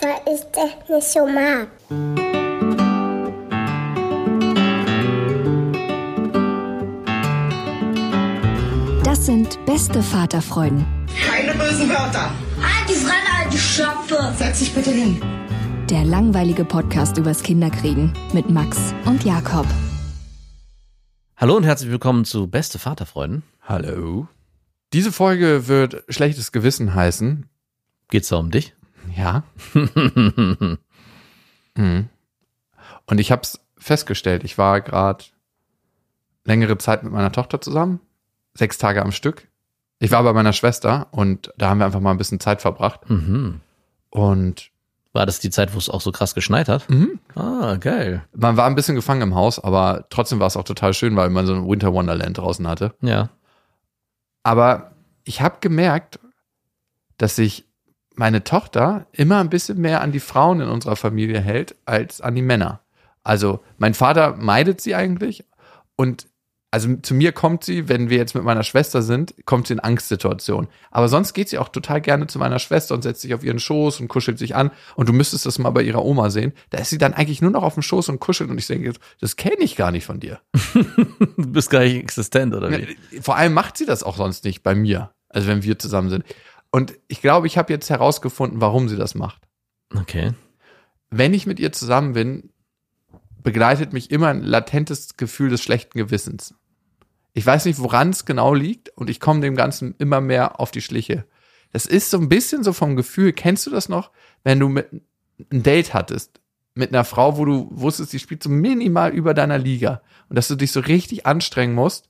Weil ich das nicht so mag. Das sind beste Vaterfreuden. Keine bösen Wörter. Halt die Fremde, alte Schöpfe. Setz dich bitte hin. Der langweilige Podcast übers Kinderkriegen mit Max und Jakob. Hallo und herzlich willkommen zu Beste Vaterfreunden. Hallo. Diese Folge wird schlechtes Gewissen heißen. Geht's da um dich? Ja. hm. Und ich habe es festgestellt. Ich war gerade längere Zeit mit meiner Tochter zusammen, sechs Tage am Stück. Ich war bei meiner Schwester und da haben wir einfach mal ein bisschen Zeit verbracht. Mhm. Und war das die Zeit, wo es auch so krass geschneit hat? Mhm. Ah, geil. Man war ein bisschen gefangen im Haus, aber trotzdem war es auch total schön, weil man so ein Winter Wonderland draußen hatte. Ja. Aber ich habe gemerkt, dass sich meine Tochter immer ein bisschen mehr an die Frauen in unserer Familie hält als an die Männer. Also mein Vater meidet sie eigentlich und also zu mir kommt sie, wenn wir jetzt mit meiner Schwester sind, kommt sie in Angstsituationen. Aber sonst geht sie auch total gerne zu meiner Schwester und setzt sich auf ihren Schoß und kuschelt sich an. Und du müsstest das mal bei ihrer Oma sehen. Da ist sie dann eigentlich nur noch auf dem Schoß und kuschelt. Und ich denke, das kenne ich gar nicht von dir. du bist gar nicht existent, oder wie? Vor allem macht sie das auch sonst nicht bei mir. Also wenn wir zusammen sind. Und ich glaube, ich habe jetzt herausgefunden, warum sie das macht. Okay. Wenn ich mit ihr zusammen bin, begleitet mich immer ein latentes Gefühl des schlechten Gewissens. Ich weiß nicht, woran es genau liegt und ich komme dem Ganzen immer mehr auf die Schliche. Das ist so ein bisschen so vom Gefühl, kennst du das noch, wenn du mit ein Date hattest mit einer Frau, wo du wusstest, die spielt so minimal über deiner Liga und dass du dich so richtig anstrengen musst,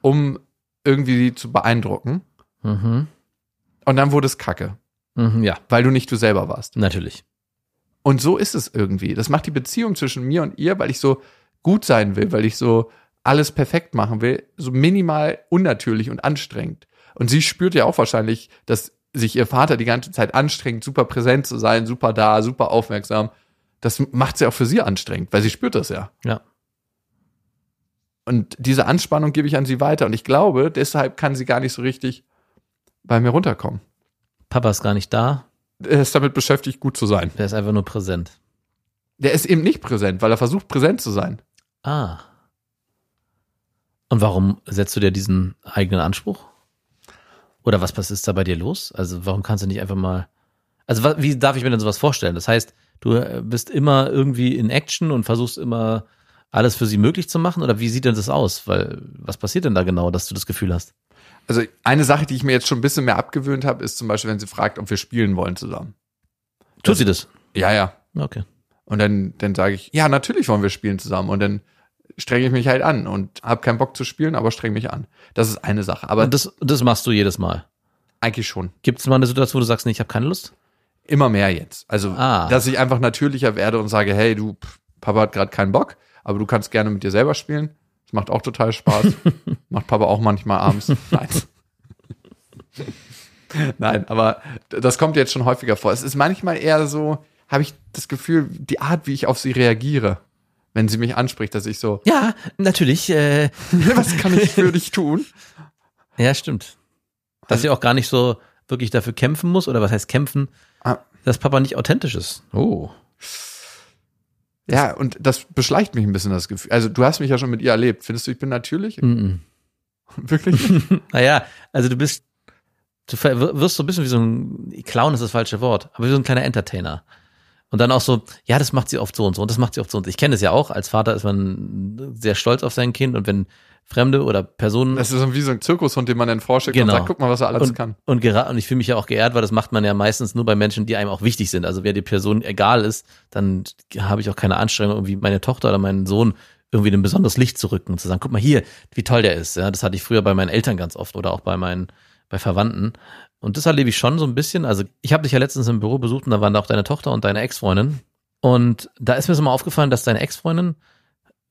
um irgendwie die zu beeindrucken. Mhm. Und dann wurde es kacke. Mhm, ja. Weil du nicht du selber warst. Natürlich. Und so ist es irgendwie. Das macht die Beziehung zwischen mir und ihr, weil ich so gut sein will, weil ich so alles perfekt machen will, so minimal unnatürlich und anstrengend. Und sie spürt ja auch wahrscheinlich, dass sich ihr Vater die ganze Zeit anstrengt, super präsent zu sein, super da, super aufmerksam. Das macht sie auch für sie anstrengend, weil sie spürt das ja. Ja. Und diese Anspannung gebe ich an sie weiter. Und ich glaube, deshalb kann sie gar nicht so richtig bei mir runterkommen. Papa ist gar nicht da. Er ist damit beschäftigt, gut zu sein. Der ist einfach nur präsent. Der ist eben nicht präsent, weil er versucht, präsent zu sein. Ah. Und warum setzt du dir diesen eigenen Anspruch? Oder was ist da bei dir los? Also warum kannst du nicht einfach mal, also wie darf ich mir denn sowas vorstellen? Das heißt, du äh, bist immer irgendwie in Action und versuchst immer alles für sie möglich zu machen? Oder wie sieht denn das aus? Weil was passiert denn da genau, dass du das Gefühl hast? Also eine Sache, die ich mir jetzt schon ein bisschen mehr abgewöhnt habe, ist zum Beispiel, wenn sie fragt, ob wir spielen wollen zusammen. Tut sie das? Ja, ja. Okay. Und dann, dann sage ich, ja, natürlich wollen wir spielen zusammen. Und dann strenge ich mich halt an und habe keinen Bock zu spielen, aber streng mich an. Das ist eine Sache. Aber und das, das machst du jedes Mal? Eigentlich schon. Gibt es mal eine Situation, wo du sagst, nee, ich habe keine Lust? Immer mehr jetzt. Also, ah. dass ich einfach natürlicher werde und sage, hey, du, Papa hat gerade keinen Bock, aber du kannst gerne mit dir selber spielen. Das macht auch total Spaß. macht Papa auch manchmal abends. Nein. Nein, aber das kommt jetzt schon häufiger vor. Es ist manchmal eher so, habe ich das Gefühl, die Art, wie ich auf sie reagiere wenn sie mich anspricht, dass ich so. Ja, natürlich. Äh, was kann ich für dich tun? Ja, stimmt. Dass sie auch gar nicht so wirklich dafür kämpfen muss, oder was heißt kämpfen, ah. dass Papa nicht authentisch ist. Oh. Ja, und das beschleicht mich ein bisschen das Gefühl. Also, du hast mich ja schon mit ihr erlebt. Findest du, ich bin natürlich? Mm -mm. Wirklich? naja, also du bist Du wirst so ein bisschen wie so ein Clown ist das falsche Wort, aber wie so ein kleiner Entertainer. Und dann auch so, ja, das macht sie oft so und so und das macht sie oft so und so. Ich kenne es ja auch. Als Vater ist man sehr stolz auf sein Kind und wenn Fremde oder Personen Das ist so wie so ein Zirkushund, den man dann vorstellt Genau. und sagt, guck mal, was er alles und, kann. Und, und ich fühle mich ja auch geehrt, weil das macht man ja meistens nur bei Menschen, die einem auch wichtig sind. Also wer die Person egal ist, dann habe ich auch keine Anstrengung, irgendwie meine Tochter oder meinen Sohn irgendwie ein besonderes Licht zu rücken und zu sagen, guck mal hier, wie toll der ist. Ja, das hatte ich früher bei meinen Eltern ganz oft oder auch bei meinen, bei Verwandten. Und das erlebe ich schon so ein bisschen. Also ich habe dich ja letztens im Büro besucht und da waren da auch deine Tochter und deine Ex-Freundin. Und da ist mir so mal aufgefallen, dass deine Ex-Freundin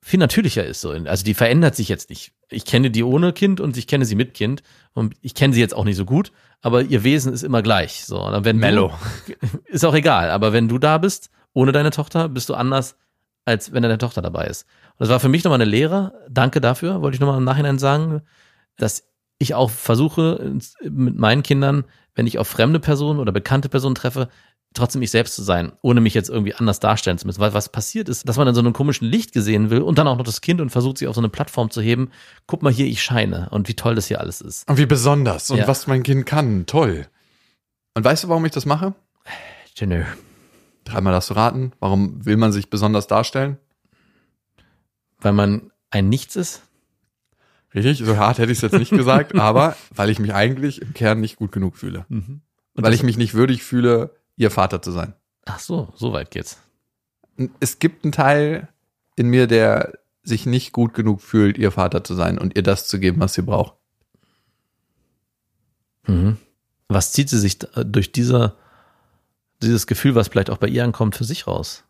viel natürlicher ist. So. Also die verändert sich jetzt nicht. Ich kenne die ohne Kind und ich kenne sie mit Kind. Und ich kenne sie jetzt auch nicht so gut, aber ihr Wesen ist immer gleich. So, und wenn Mellow. Du, ist auch egal. Aber wenn du da bist, ohne deine Tochter, bist du anders, als wenn deine Tochter dabei ist. Und das war für mich nochmal eine Lehre. Danke dafür, wollte ich nochmal im Nachhinein sagen, dass ich auch versuche, mit meinen Kindern, wenn ich auf fremde Personen oder bekannte Personen treffe, trotzdem ich selbst zu sein, ohne mich jetzt irgendwie anders darstellen zu müssen. Weil was passiert ist, dass man in so einem komischen Licht gesehen will und dann auch noch das Kind und versucht, sich auf so eine Plattform zu heben. Guck mal hier, ich scheine und wie toll das hier alles ist. Und wie besonders und Ja. was mein Kind kann. Toll. Und weißt du, warum ich das mache? Nö. Dreimal darfst du raten. Warum will man sich besonders darstellen? Weil man ein Nichts ist? Richtig, so hart hätte ich es jetzt nicht gesagt, aber weil ich mich eigentlich im Kern nicht gut genug fühle. Und weil ich mich nicht würdig fühle, ihr Vater zu sein. Ach so, so weit geht's. Es gibt einen Teil in mir, der sich nicht gut genug fühlt, ihr Vater zu sein und ihr das zu geben, was sie braucht. Mhm. Was zieht sie sich da- durch dieser, dieses Gefühl, was vielleicht auch bei ihr ankommt, für sich raus?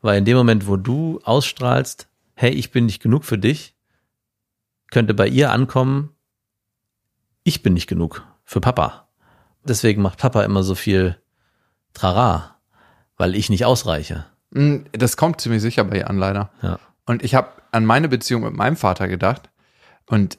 Weil in dem Moment, wo du ausstrahlst, hey, ich bin nicht genug für dich, könnte bei ihr ankommen, ich bin nicht genug für Papa. Deswegen macht Papa immer so viel Trara, weil ich nicht ausreiche. Mm, Das kommt ziemlich sicher bei ihr an, leider. Ja. Und ich habe an meine Beziehung mit meinem Vater gedacht. Und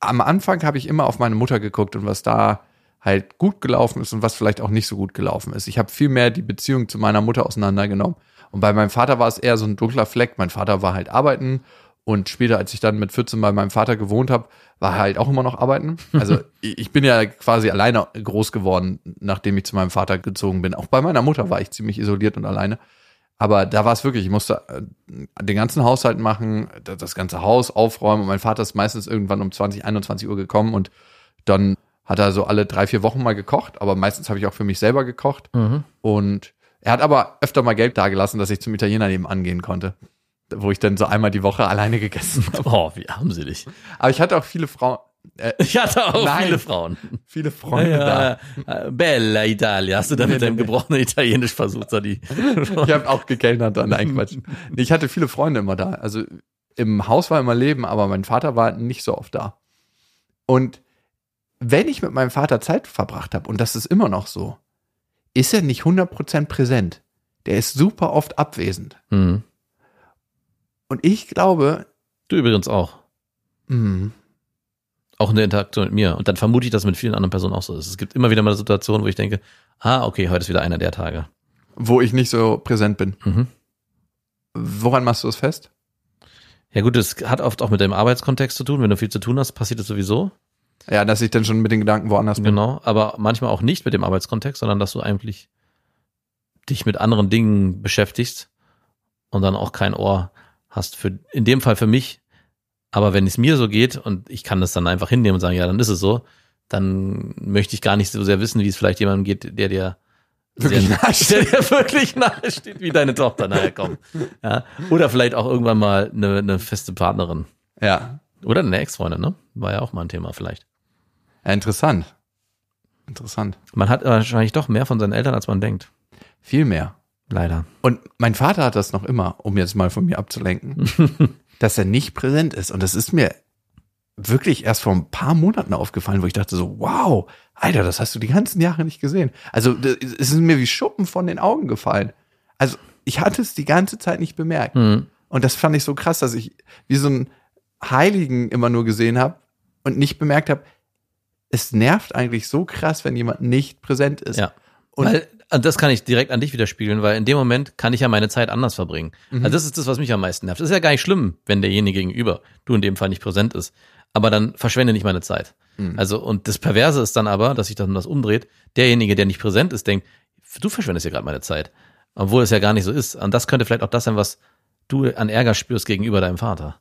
am Anfang habe ich immer auf meine Mutter geguckt und was da halt gut gelaufen ist und was vielleicht auch nicht so gut gelaufen ist. Ich habe viel mehr die Beziehung zu meiner Mutter auseinandergenommen. Und bei meinem Vater war es eher so ein dunkler Fleck. Mein Vater war halt arbeiten und später, als ich dann mit 14 bei meinem Vater gewohnt habe, war er halt auch immer noch arbeiten. Also ich bin ja quasi alleine groß geworden, nachdem ich zu meinem Vater gezogen bin. Auch bei meiner Mutter war ich ziemlich isoliert und alleine. Aber da war es wirklich, ich musste äh, den ganzen Haushalt machen, da- das ganze Haus aufräumen und mein Vater ist meistens irgendwann um 20, 21 Uhr gekommen und dann hat er so alle drei, vier Wochen mal gekocht, aber meistens habe ich auch für mich selber gekocht und er hat aber öfter mal Geld dagelassen, dass ich zum Italiener nebenan gehen konnte, wo ich dann so einmal die Woche alleine gegessen habe. Oh, wie armselig. Aber ich hatte auch viele Frauen, äh, Ich hatte auch Nein. viele Frauen. viele Freunde da. Ja, äh, Bella Italia. Hast du da mit deinem gebrochenen Italienisch versucht, so die. Ich habe auch gekellnert dann, nein, Quatsch. Nee, ich hatte viele Freunde immer da. Also im Haus war immer Leben, aber mein Vater war nicht so oft da. Und wenn ich mit meinem Vater Zeit verbracht habe, und das ist immer noch so, ist er nicht 100% präsent. Der ist super oft abwesend. Hm. Und ich glaube, Du übrigens auch. mh, Auch in der Interaktion mit mir. Und dann vermute ich, dass es mit vielen anderen Personen auch so ist. Es gibt immer wieder mal Situationen, wo ich denke, ah, okay, heute ist wieder einer der Tage. wo ich nicht so präsent bin. Mhm. Woran machst du es fest? Ja gut, es hat oft auch mit dem Arbeitskontext zu tun. Wenn du viel zu tun hast, passiert es sowieso. Ja, dass ich dann schon mit den Gedanken woanders bin. Genau. Aber manchmal auch nicht mit dem Arbeitskontext, sondern dass du eigentlich dich mit anderen Dingen beschäftigst und dann auch kein Ohr hast für, in dem Fall für mich. Aber wenn es mir so geht und ich kann das dann einfach hinnehmen und sagen, ja, dann ist es so, dann möchte ich gar nicht so sehr wissen, wie es vielleicht jemandem geht, der dir Wirklich nahe der dir wirklich nahe steht, wie deine Tochter nahe kommt. Ja. Oder vielleicht auch irgendwann mal eine, eine feste Partnerin. Ja. Oder eine Ex-Freundin, ne? War ja auch mal ein Thema vielleicht. ja, interessant. Interessant. Man hat wahrscheinlich doch mehr von seinen Eltern, als man denkt. Viel mehr. Leider. Und mein Vater hat das noch immer, um jetzt mal von mir abzulenken, dass er nicht präsent ist. Und das ist mir wirklich erst vor ein paar Monaten aufgefallen, wo ich dachte so, wow, Alter, das hast du die ganzen Jahre nicht gesehen. Also es ist mir wie Schuppen von den Augen gefallen. Also ich hatte es die ganze Zeit nicht bemerkt. Hm. Und das fand ich so krass, dass ich wie so einen Heiligen immer nur gesehen habe und nicht bemerkt habe, es nervt eigentlich so krass, wenn jemand nicht präsent ist. Ja. Und weil, und das kann ich direkt an dich widerspiegeln, weil in dem Moment kann ich ja meine Zeit anders verbringen. Mhm. Also das ist das, was mich am meisten nervt. Das ist ja gar nicht schlimm, wenn derjenige gegenüber, du in dem Fall nicht präsent ist. Aber dann verschwende nicht meine Zeit. Also, und das Perverse ist dann aber, dass sich dann das umdreht, derjenige, der nicht präsent ist, denkt, du verschwendest hier gerade meine Zeit. Obwohl es ja gar nicht so ist. Und das könnte vielleicht auch das sein, was du an Ärger spürst gegenüber deinem Vater.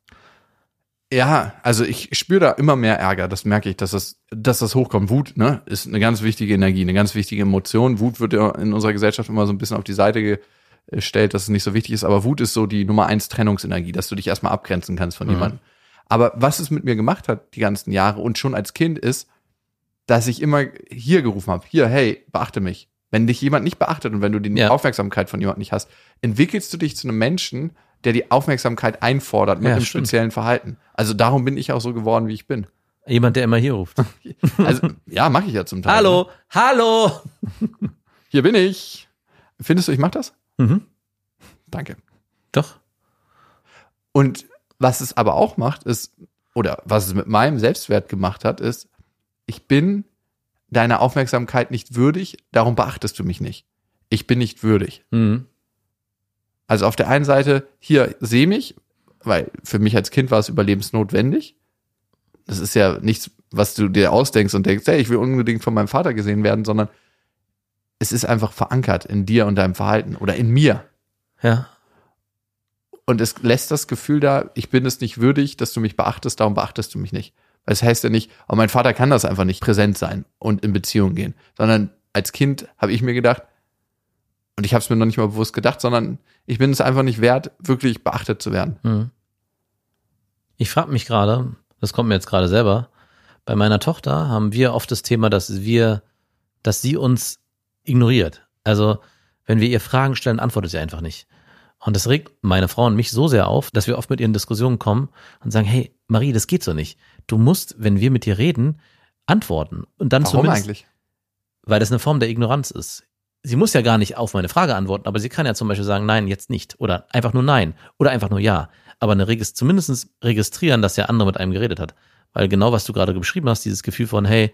Ja, also ich spüre da immer mehr Ärger. Das merke ich, dass das, dass das hochkommt. Wut, ne, ist eine ganz wichtige Energie, eine ganz wichtige Emotion. Wut wird ja in unserer Gesellschaft immer so ein bisschen auf die Seite gestellt, dass es nicht so wichtig ist. Aber Wut ist so die Nummer eins Trennungsenergie, dass du dich erstmal abgrenzen kannst von Mhm. jemandem. Aber was es mit mir gemacht hat die ganzen Jahre und schon als Kind ist, dass ich immer hier gerufen habe, hier, hey, beachte mich. Wenn dich jemand nicht beachtet und wenn du die Ja. Aufmerksamkeit von jemandem nicht hast, entwickelst du dich zu einem Menschen, der die Aufmerksamkeit einfordert mit Ja, einem stimmt. speziellen Verhalten. Also darum bin ich auch so geworden, wie ich bin. Jemand, der immer hier ruft. Also ja, mache ich ja zum Teil. hallo, hallo. Ne? Hier bin ich. Findest du, ich mach das? Mhm. Danke. Doch. Und was es aber auch macht, ist, oder was es mit meinem Selbstwert gemacht hat, ist, ich bin deiner Aufmerksamkeit nicht würdig, darum beachtest du mich nicht. Ich bin nicht würdig. Mhm. Also auf der einen Seite, hier, seh mich, weil für mich als Kind war es überlebensnotwendig. Das ist ja nichts, was du dir ausdenkst und denkst, hey, ich will unbedingt von meinem Vater gesehen werden, sondern es ist einfach verankert in dir und deinem Verhalten oder in mir. Ja. Und es lässt das Gefühl da, ich bin es nicht würdig, dass du mich beachtest, darum beachtest du mich nicht. Weil es heißt ja nicht, oh, mein Vater kann das einfach nicht präsent sein und in Beziehung gehen. Sondern als Kind habe ich mir gedacht, und ich habe es mir noch nicht mal bewusst gedacht, sondern ich bin es einfach nicht wert, wirklich beachtet zu werden. Mhm. Ich frage mich gerade, das kommt mir jetzt gerade selber, bei meiner Tochter haben wir oft das Thema, dass wir, dass sie uns ignoriert. Also, wenn wir ihr Fragen stellen, antwortet sie einfach nicht. Und das regt meine Frau und mich so sehr auf, dass wir oft mit ihren Diskussionen kommen und sagen, hey, Marie, das geht so nicht. Du musst, wenn wir mit dir reden, antworten. Und dann Warum zumindest, eigentlich? weil das eine Form der Ignoranz ist. Sie muss ja gar nicht auf meine Frage antworten, aber sie kann ja zum Beispiel sagen, nein, jetzt nicht. Oder einfach nur nein. Oder einfach nur ja. Aber eine Regis zumindest registrieren, dass der andere mit einem geredet hat. Weil genau, was du gerade beschrieben hast, dieses Gefühl von, hey,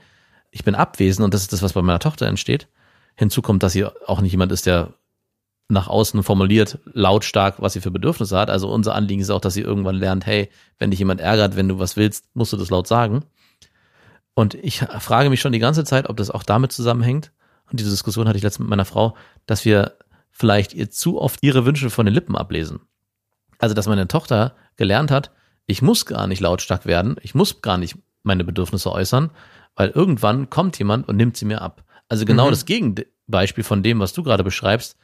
ich bin abwesend und das ist das, was bei meiner Tochter entsteht. Hinzu kommt, dass sie auch nicht jemand ist, der nach außen formuliert, lautstark, was sie für Bedürfnisse hat. Also unser Anliegen ist auch, dass sie irgendwann lernt, hey, wenn dich jemand ärgert, wenn du was willst, musst du das laut sagen. Und ich frage mich schon die ganze Zeit, ob das auch damit zusammenhängt. Und diese Diskussion hatte ich letztens mit meiner Frau, dass wir vielleicht ihr zu oft ihre Wünsche von den Lippen ablesen. Also, dass meine Tochter gelernt hat, ich muss gar nicht lautstark werden, ich muss gar nicht meine Bedürfnisse äußern, weil irgendwann kommt jemand und nimmt sie mir ab. Also genau Mhm. das Gegenbeispiel von dem, was du gerade beschreibst,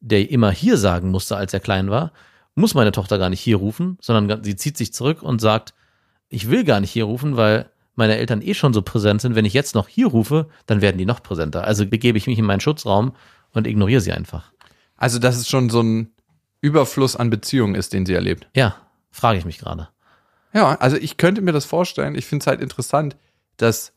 der immer hier sagen musste, als er klein war, muss meine Tochter gar nicht hier rufen, sondern sie zieht sich zurück und sagt, ich will gar nicht hier rufen, weil meine Eltern eh schon so präsent sind. Wenn ich jetzt noch hier rufe, dann werden die noch präsenter. Also begebe ich mich in meinen Schutzraum und ignoriere sie einfach. Also, dass es schon so ein Überfluss an Beziehungen ist, den sie erlebt. Ja, frage ich mich gerade. Ja, also ich könnte mir das vorstellen. Ich finde es halt interessant, dass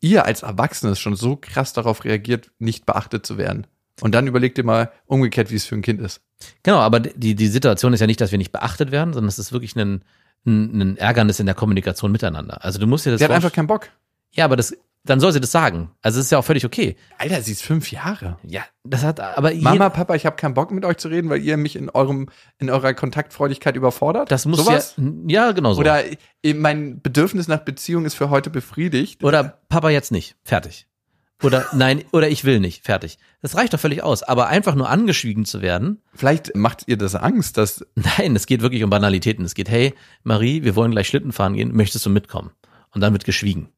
ihr als Erwachsenes schon so krass darauf reagiert, nicht beachtet zu werden. Und dann überlegt ihr mal umgekehrt, wie es für ein Kind ist. Genau, aber die, die Situation ist ja nicht, dass wir nicht beachtet werden, sondern es ist wirklich ein, ein, ein Ärgernis in der Kommunikation miteinander. Also du musst dir das Sie hat einfach keinen Bock. Ja, aber das, dann soll sie das sagen. Also es ist ja auch völlig okay. Alter, sie ist fünf Jahre. Ja, das hat, aber Mama, Papa, ich habe keinen Bock mit euch zu reden, weil ihr mich in eurem in eurer Kontaktfreudigkeit überfordert. das muss Sowas? ja, ja, genau so. Oder äh, mein Bedürfnis nach Beziehung ist für heute befriedigt. Oder Papa jetzt nicht. Fertig. Oder nein, oder ich will nicht. Fertig. Das reicht doch völlig aus. Aber einfach nur angeschwiegen zu werden, Vielleicht macht ihr das Angst, dass nein, es geht wirklich um Banalitäten. Es geht, hey, Marie, wir wollen gleich Schlitten fahren gehen, möchtest du mitkommen? Und dann wird geschwiegen.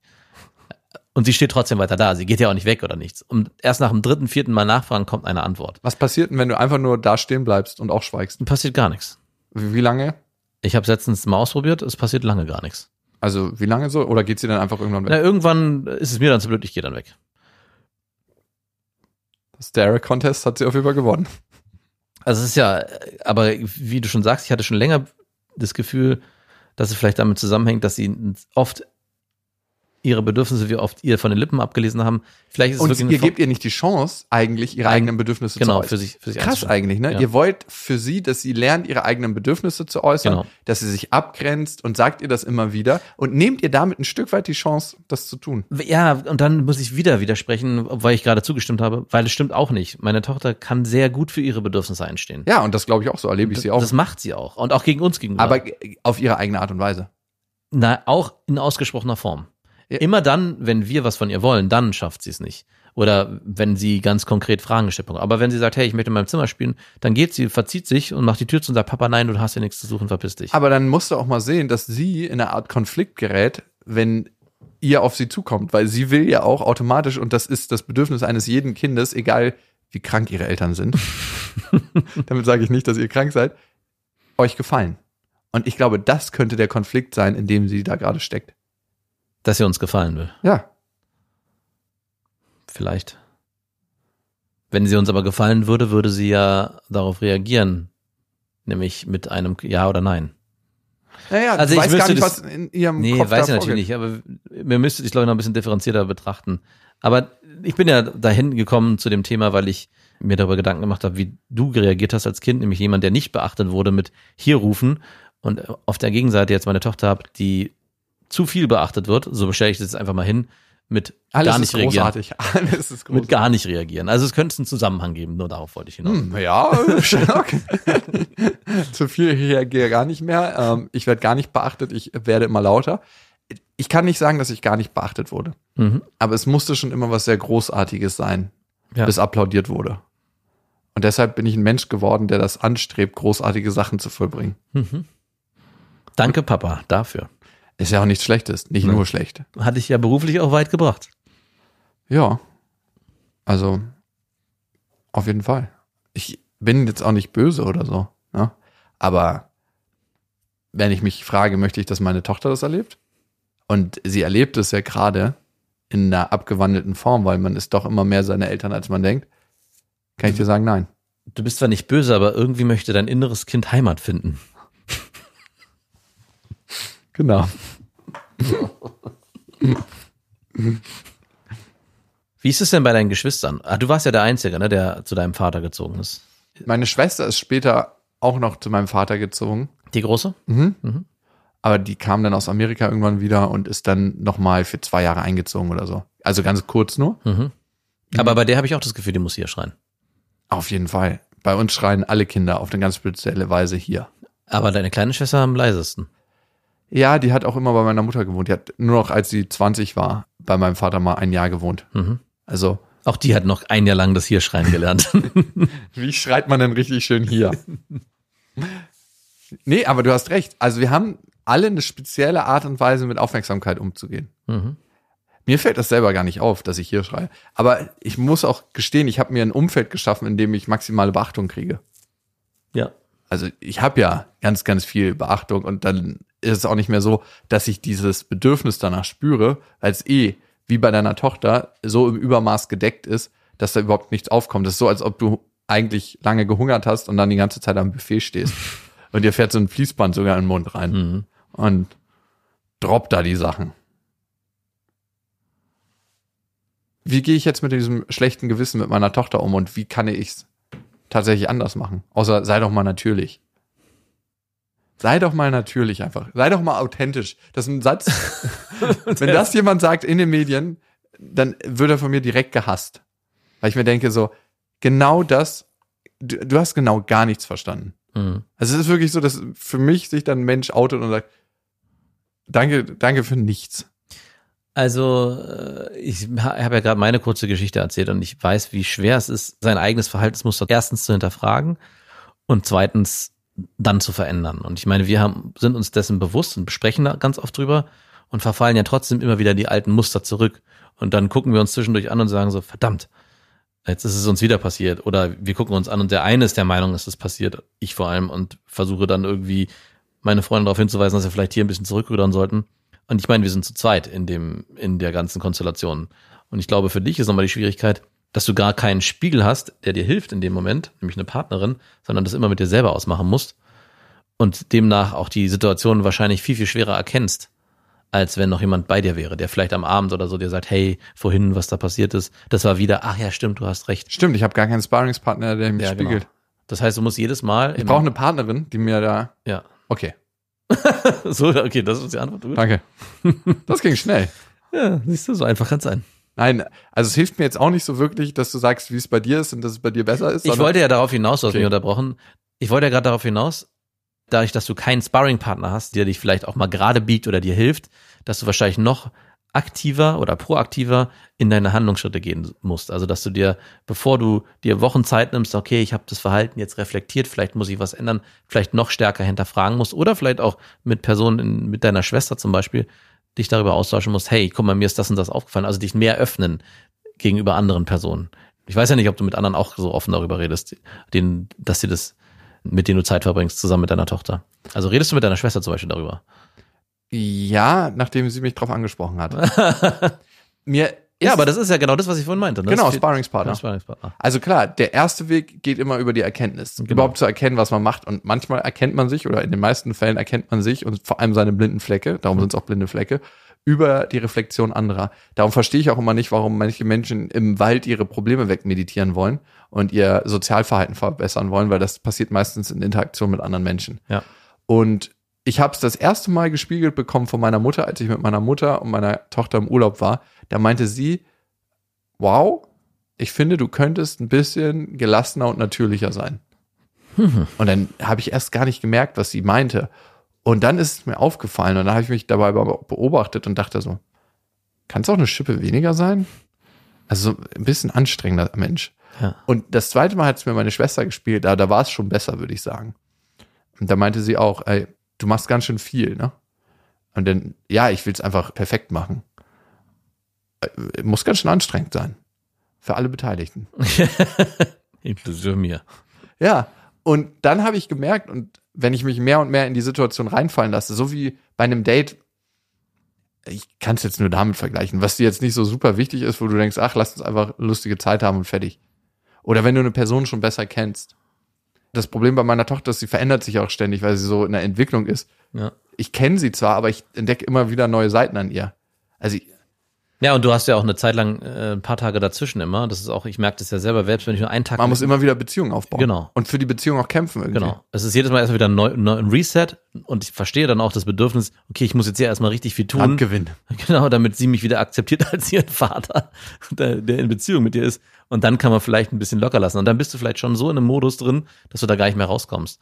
Und sie steht trotzdem weiter da. Sie geht ja auch nicht weg oder nichts. Und erst nach dem dritten, vierten Mal nachfragen kommt eine Antwort. was passiert denn, wenn du einfach nur da stehen bleibst und auch schweigst? Passiert gar nichts. Wie, lange? Ich habe es letztens mal ausprobiert, es passiert lange gar nichts. Also wie lange so? Oder geht sie dann einfach irgendwann weg? Na, irgendwann ist es mir dann zu blöd, ich gehe dann weg. Das Derek Contest hat sie auf jeden Fall gewonnen. Also es ist ja, aber wie du schon sagst, ich hatte schon länger das Gefühl, dass es vielleicht damit zusammenhängt, dass sie oft ihre Bedürfnisse, wie oft ihr von den Lippen abgelesen haben. Vielleicht ist es Und wirklich ihr gebt ihr nicht die Chance, eigentlich ihre Eig- eigenen Bedürfnisse genau, zu äußern. für sich, für sich Krass eigentlich, ne? Ja. Ihr wollt für sie, dass sie lernt, ihre eigenen Bedürfnisse zu äußern, Genau. dass sie sich abgrenzt und sagt ihr das immer wieder und nehmt ihr damit ein Stück weit die Chance, das zu tun. Ja, und dann muss ich wieder widersprechen, weil ich gerade zugestimmt habe, weil es stimmt auch nicht. Meine Tochter kann sehr gut für ihre Bedürfnisse einstehen. Ja, und das glaube ich auch so, erlebe ich sie auch. Das macht sie auch. Und auch gegen uns gegenüber. aber auf ihre eigene Art und Weise. Na, auch in ausgesprochener Form. Ja. Immer dann, wenn wir was von ihr wollen, dann schafft sie es nicht. Oder wenn sie ganz konkret Fragen gestellt bekommt. Aber wenn sie sagt, hey, ich möchte in meinem Zimmer spielen, dann geht sie, verzieht sich und macht die Tür zu und sagt, Papa, nein, du hast hier nichts zu suchen, verpiss dich. Aber dann musst du auch mal sehen, dass sie in eine Art Konflikt gerät, wenn ihr auf sie zukommt, weil sie will ja auch automatisch, und das ist das Bedürfnis eines jeden Kindes, egal wie krank ihre Eltern sind, damit sage ich nicht, dass ihr krank seid, euch gefallen. Und ich glaube, das könnte der Konflikt sein, in dem sie da gerade steckt. Dass sie uns gefallen will. Ja. Vielleicht. Wenn sie uns aber gefallen würde, würde sie ja darauf reagieren. Nämlich mit einem Ja oder Nein. Naja, Also ich weißt gar wüsste nicht, das- was in ihrem Nee, Kopf weiß ich natürlich nicht, aber mir müsste ich glaube ich noch ein bisschen differenzierter betrachten. Aber ich bin ja dahin gekommen zu dem Thema, weil ich mir darüber Gedanken gemacht habe, wie du reagiert hast als Kind, nämlich jemand, der nicht beachtet wurde mit hier rufen und auf der Gegenseite jetzt meine Tochter habe, die zu viel beachtet wird, so bestelle ich das jetzt einfach mal hin, mit Alles gar nicht ist reagieren. großartig. Alles ist großartig. Mit gar nicht reagieren. Also es könnte einen Zusammenhang geben, nur darauf wollte ich hinaus. Hm, ja, Sherlock. Zu viel ich reagiere gar nicht mehr. Ähm, ich werde gar nicht beachtet, ich werde immer lauter. Ich kann nicht sagen, dass ich gar nicht beachtet wurde. Mhm. Aber es musste schon immer was sehr Großartiges sein, Ja. bis applaudiert wurde. Und deshalb bin ich ein Mensch geworden, der das anstrebt, großartige Sachen zu vollbringen. Danke, Papa, dafür. Ist ja auch nichts Schlechtes, nicht Nee. nur schlecht. Hat dich ja beruflich auch weit gebracht. Ja. Also, auf jeden Fall. Ich bin jetzt auch nicht böse oder so. Ne? Aber wenn ich mich frage, möchte ich, dass meine Tochter das erlebt? Und sie erlebt es ja gerade in einer abgewandelten Form, weil man ist doch immer mehr seine Eltern, als man denkt. Kann ich dir sagen, nein. Du bist zwar nicht böse, aber irgendwie möchte dein inneres Kind Heimat finden. Genau. Wie ist es denn bei deinen Geschwistern? Ah, du warst ja der Einzige, ne, der zu deinem Vater gezogen ist. Meine Schwester ist später auch noch zu meinem Vater gezogen. Die Große? Mhm. Mhm. Aber die kam dann aus Amerika irgendwann wieder und ist dann nochmal für zwei Jahre eingezogen oder so. Also ganz kurz nur. Mhm. Aber bei der habe ich auch das Gefühl, die muss hier schreien. Auf jeden Fall. Bei uns schreien alle Kinder auf eine ganz spezielle Weise hier. Aber deine kleine Schwester am leisesten. Ja, die hat auch immer bei meiner Mutter gewohnt. Die hat nur noch, als sie 20 war, bei meinem Vater mal ein Jahr gewohnt. Mhm. Also, Auch die hat noch ein Jahr lang das hier schreien gelernt. wie schreit man denn richtig schön hier? nee, aber du hast recht. Also, wir haben alle eine spezielle Art und Weise, mit Aufmerksamkeit umzugehen. mhm. Mir fällt das selber gar nicht auf, dass ich hier schreie. Aber ich muss auch gestehen, ich habe mir ein Umfeld geschaffen, in dem ich maximale Beachtung kriege. Ja. Also ich habe ja ganz, ganz viel Beachtung und dann ist es auch nicht mehr so, dass ich dieses Bedürfnis danach spüre, es eh wie bei deiner Tochter so im Übermaß gedeckt ist, dass da überhaupt nichts aufkommt. Das ist so, als ob du eigentlich lange gehungert hast und dann die ganze Zeit am Buffet stehst. und dir fährt so ein Fließband sogar in den Mund rein Mhm. und droppt da die Sachen. Wie gehe ich jetzt mit diesem schlechten Gewissen mit meiner Tochter um und wie kann ich es tatsächlich anders machen? Außer sei doch mal natürlich. Sei doch mal natürlich einfach. Sei doch mal authentisch. Das ist ein Satz. Wenn das jemand sagt in den Medien, dann wird er von mir direkt gehasst. Weil ich mir denke so, genau das, du, du hast genau gar nichts verstanden. Mhm. Also es ist wirklich so, dass für mich sich dann ein Mensch outet und sagt, danke, danke für nichts. Also, äh, ich ha- habe ja gerade meine kurze Geschichte erzählt und ich weiß, wie schwer es ist, sein eigenes Verhaltensmuster erstens zu hinterfragen und zweitens dann zu verändern. Und ich meine, wir haben, sind uns dessen bewusst und besprechen da ganz oft drüber und verfallen ja trotzdem immer wieder die alten Muster zurück. Und dann gucken wir uns zwischendurch an und sagen so, verdammt, jetzt ist es uns wieder passiert. Oder wir gucken uns an und der eine ist der Meinung, es ist passiert, ich vor allem, und versuche dann irgendwie meine Freunde darauf hinzuweisen, dass wir vielleicht hier ein bisschen zurückrudern sollten. Und ich meine, wir sind zu zweit in dem, in der ganzen Konstellation. Und ich glaube, für dich ist nochmal die Schwierigkeit, dass du gar keinen Spiegel hast, der dir hilft in dem Moment, nämlich eine Partnerin, sondern das immer mit dir selber ausmachen musst und demnach auch die Situation wahrscheinlich viel, viel schwerer erkennst, als wenn noch jemand bei dir wäre, der vielleicht am Abend oder so dir sagt, hey, vorhin, was da passiert ist, das war wieder, ach ja, stimmt, du hast recht. Stimmt, ich habe gar keinen Sparringspartner, der mich Ja, genau. spiegelt. Das heißt, du musst jedes Mal. Ich brauche eine Partnerin, die mir da. Ja. Okay, So, okay, das ist die Antwort. Gut. danke. Das ging schnell. Ja, siehst du, so einfach kann es sein. Nein, also es hilft mir jetzt auch nicht so wirklich, dass du sagst, wie es bei dir ist und dass es bei dir besser ist. Ich wollte ja darauf hinaus, du hast Okay. mich unterbrochen. Ich wollte ja gerade darauf hinaus, dadurch, dass du keinen Sparring-Partner hast, der dich vielleicht auch mal gerade biegt oder dir hilft, dass du wahrscheinlich noch aktiver oder proaktiver in deine Handlungsschritte gehen musst. Also dass du dir, bevor du dir Wochen Zeit nimmst, okay, ich habe das Verhalten jetzt reflektiert, vielleicht muss ich was ändern, vielleicht noch stärker hinterfragen musst oder vielleicht auch mit Personen, in, mit deiner Schwester zum Beispiel, dich darüber austauschen musst, hey, guck mal, mir ist das und das aufgefallen. Also dich mehr öffnen gegenüber anderen Personen. Ich weiß ja nicht, ob du mit anderen auch so offen darüber redest, denen, dass sie das, mit denen du Zeit verbringst, zusammen mit deiner Tochter. Also redest du mit deiner Schwester zum Beispiel darüber? Ja, nachdem sie mich drauf angesprochen hat. Mir Ja, aber das ist ja genau das, was ich vorhin meinte. Ne? Genau, Sparringspartner. Sparringspartner. Also klar, der erste Weg geht immer über die Erkenntnis. Genau. Überhaupt zu erkennen, was man macht. Und manchmal erkennt man sich, oder in den meisten Fällen erkennt man sich und vor allem seine blinden Flecke, darum sind es auch blinde Flecke, über die Reflexion anderer. Darum verstehe ich auch immer nicht, warum manche Menschen im Wald ihre Probleme wegmeditieren wollen und ihr Sozialverhalten verbessern wollen, weil das passiert meistens in Interaktion mit anderen Menschen. Ja. Und ich habe es das erste Mal gespiegelt bekommen von meiner Mutter, als ich mit meiner Mutter und meiner Tochter im Urlaub war. Da meinte sie, wow, ich finde, du könntest ein bisschen gelassener und natürlicher sein. Und dann habe ich erst gar nicht gemerkt, was sie meinte. Und dann ist es mir aufgefallen und dann habe ich mich dabei be- beobachtet und dachte so, kann es auch eine Schippe weniger sein? Also so ein bisschen anstrengender Mensch. Ja. Und das zweite Mal hat es mir meine Schwester gespielt, da, da war es schon besser, würde ich sagen. Und da meinte sie auch, ey, du machst ganz schön viel, ne? Und dann, ja, ich will es einfach perfekt machen. Äh, Muss ganz schön anstrengend sein. Für alle Beteiligten. Inklusive mir. Ja, und dann habe ich gemerkt, und wenn ich mich mehr und mehr in die Situation reinfallen lasse, so wie bei einem Date, ich kann es jetzt nur damit vergleichen, was dir jetzt nicht so super wichtig ist, wo du denkst, ach, lass uns einfach lustige Zeit haben und fertig. Oder wenn du eine Person schon besser kennst. Das Problem bei meiner Tochter ist, sie verändert sich auch ständig, weil sie so in der Entwicklung ist. Ja. Ich kenne sie zwar, aber ich entdecke immer wieder neue Seiten an ihr. Also ich, Ja, und du hast ja auch eine Zeit lang äh, ein paar Tage dazwischen immer. Das ist auch, ich merke das ja selber, selbst wenn ich nur einen Tag. man muss immer wieder Beziehungen aufbauen. Genau. Und für die Beziehung auch kämpfen irgendwie. Genau. Es ist jedes Mal erstmal wieder ein, neu, neu, ein Reset und ich verstehe dann auch das Bedürfnis, okay, ich muss jetzt hier erstmal richtig viel tun. Handgewinn. Genau, damit sie mich wieder akzeptiert als ihren Vater, der, der in Beziehung mit dir ist. Und dann kann man vielleicht ein bisschen locker lassen. Und dann bist du vielleicht schon so in einem Modus drin, dass du da gar nicht mehr rauskommst.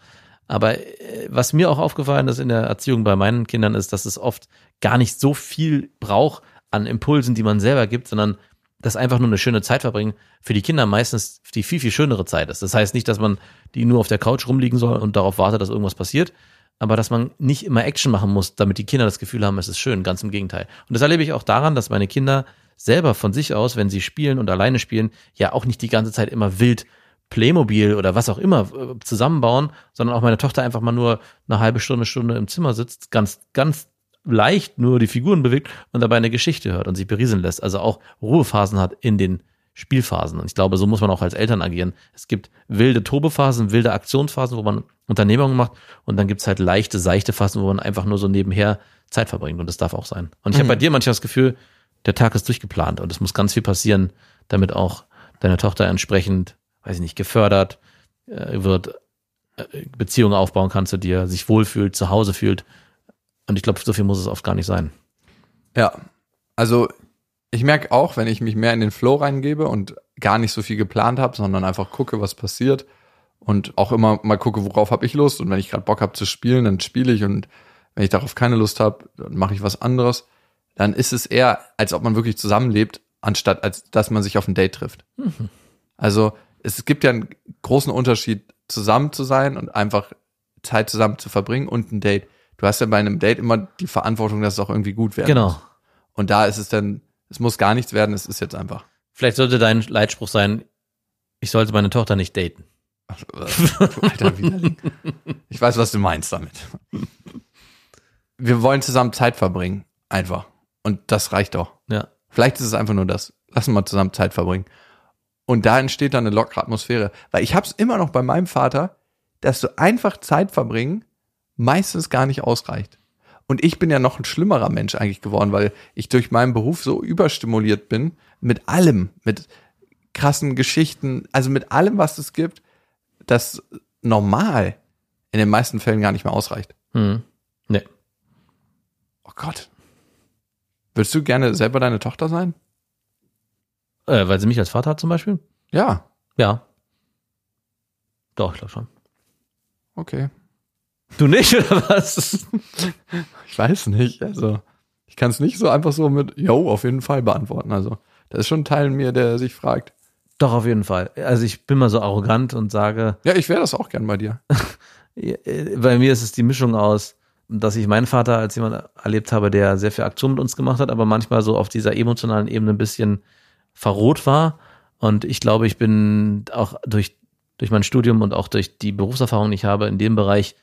Aber äh, was mir auch aufgefallen ist in der Erziehung bei meinen Kindern ist, dass es oft gar nicht so viel braucht an Impulsen, die man selber gibt, sondern dass einfach nur eine schöne Zeit verbringen für die Kinder meistens die viel, viel schönere Zeit ist. Das heißt nicht, dass man die nur auf der Couch rumliegen soll und darauf wartet, dass irgendwas passiert, aber dass man nicht immer Action machen muss, damit die Kinder das Gefühl haben, es ist schön, ganz im Gegenteil. Und das erlebe ich auch daran, dass meine Kinder selber von sich aus, wenn sie spielen und alleine spielen, ja auch nicht die ganze Zeit immer wild Playmobil oder was auch immer äh, zusammenbauen, sondern auch meine Tochter einfach mal nur eine halbe Stunde, Stunde im Zimmer sitzt, ganz, ganz leicht nur die Figuren bewegt und dabei eine Geschichte hört und sich berieseln lässt. Also auch Ruhephasen hat in den Spielphasen. Und ich glaube, so muss man auch als Eltern agieren. Es gibt wilde Tobephasen, wilde Aktionsphasen, wo man Unternehmungen macht und dann gibt's halt leichte, seichte Phasen, wo man einfach nur so nebenher Zeit verbringt und das darf auch sein. Und ich habe bei dir manchmal das Gefühl, der Tag ist durchgeplant und es muss ganz viel passieren, damit auch deine Tochter entsprechend, weiß ich nicht, gefördert äh, wird, äh, Beziehungen aufbauen kann zu dir, sich wohlfühlt, zu Hause fühlt. Und ich glaube, so viel muss es oft gar nicht sein. Ja, also ich merke auch, wenn ich mich mehr in den Flow reingebe und gar nicht so viel geplant habe, sondern einfach gucke, was passiert und auch immer mal gucke, worauf habe ich Lust und wenn ich gerade Bock habe zu spielen, dann spiele ich und wenn ich darauf keine Lust habe, dann mache ich was anderes. Dann ist es eher, als ob man wirklich zusammenlebt, anstatt als dass man sich auf ein Date trifft. Also es gibt ja einen großen Unterschied, zusammen zu sein und einfach Zeit zusammen zu verbringen und ein Date. Du hast ja bei einem Date immer die Verantwortung, dass es auch irgendwie gut werden Genau. muss. Und da ist es dann, es muss gar nichts werden, es ist jetzt einfach. Vielleicht sollte dein Leitspruch sein, ich sollte meine Tochter nicht daten. Du alter Widerling. Ich weiß, was du meinst damit. Wir wollen zusammen Zeit verbringen. Einfach. Und das reicht doch. Ja. Vielleicht ist es einfach nur das. Lass uns mal zusammen Zeit verbringen. Und da entsteht dann eine lockere Atmosphäre. Weil ich hab's immer noch bei meinem Vater, dass du einfach Zeit verbringen meistens gar nicht ausreicht. Und ich bin ja noch ein schlimmerer Mensch eigentlich geworden, weil ich durch meinen Beruf so überstimuliert bin mit allem, mit krassen Geschichten, also mit allem, was es gibt, das normal in den meisten Fällen gar nicht mehr ausreicht. Hm. Nee. Oh Gott. Würdest du gerne selber deine Tochter sein? Äh, weil sie mich als Vater hat zum Beispiel? Ja. Ja. Doch, ich glaube schon. Okay. Du nicht, oder was? Ich weiß nicht. Also, Ich kann es nicht so einfach so mit, yo, auf jeden Fall beantworten. Also, da ist schon ein Teil in mir, der sich fragt. Doch, auf jeden Fall. Also ich bin mal so arrogant und sage, Ja, ich wäre das auch gern bei dir. äh, bei mir ist es die Mischung aus, dass ich meinen Vater als jemand erlebt habe, der sehr viel Aktion mit uns gemacht hat, aber manchmal so auf dieser emotionalen Ebene ein bisschen verroht war. Und ich glaube, ich bin auch durch, durch mein Studium und auch durch die Berufserfahrung, die ich habe, in dem Bereich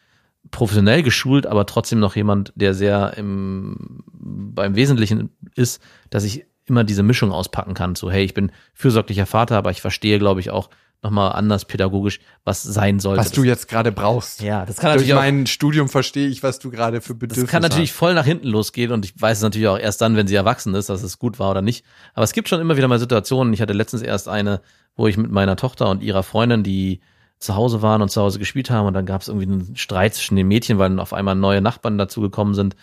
professionell geschult, aber trotzdem noch jemand, der sehr im, beim Wesentlichen ist, dass ich immer diese Mischung auspacken kann. So, hey, ich bin fürsorglicher Vater, aber ich verstehe, glaube ich, auch nochmal anders pädagogisch, was sein sollte. Was du jetzt gerade brauchst. ja, das kann Durch natürlich auch, mein Studium verstehe ich, was du gerade für Bedürfnisse das kann natürlich hast. voll nach hinten losgehen und ich weiß es natürlich auch erst dann, wenn sie erwachsen ist, dass es gut war oder nicht. Aber es gibt schon immer wieder mal Situationen. Ich hatte letztens erst eine, wo ich mit meiner Tochter und ihrer Freundin, die zu Hause waren und zu Hause gespielt haben und dann gab es irgendwie einen Streit zwischen den Mädchen, weil dann auf einmal neue Nachbarn dazugekommen sind.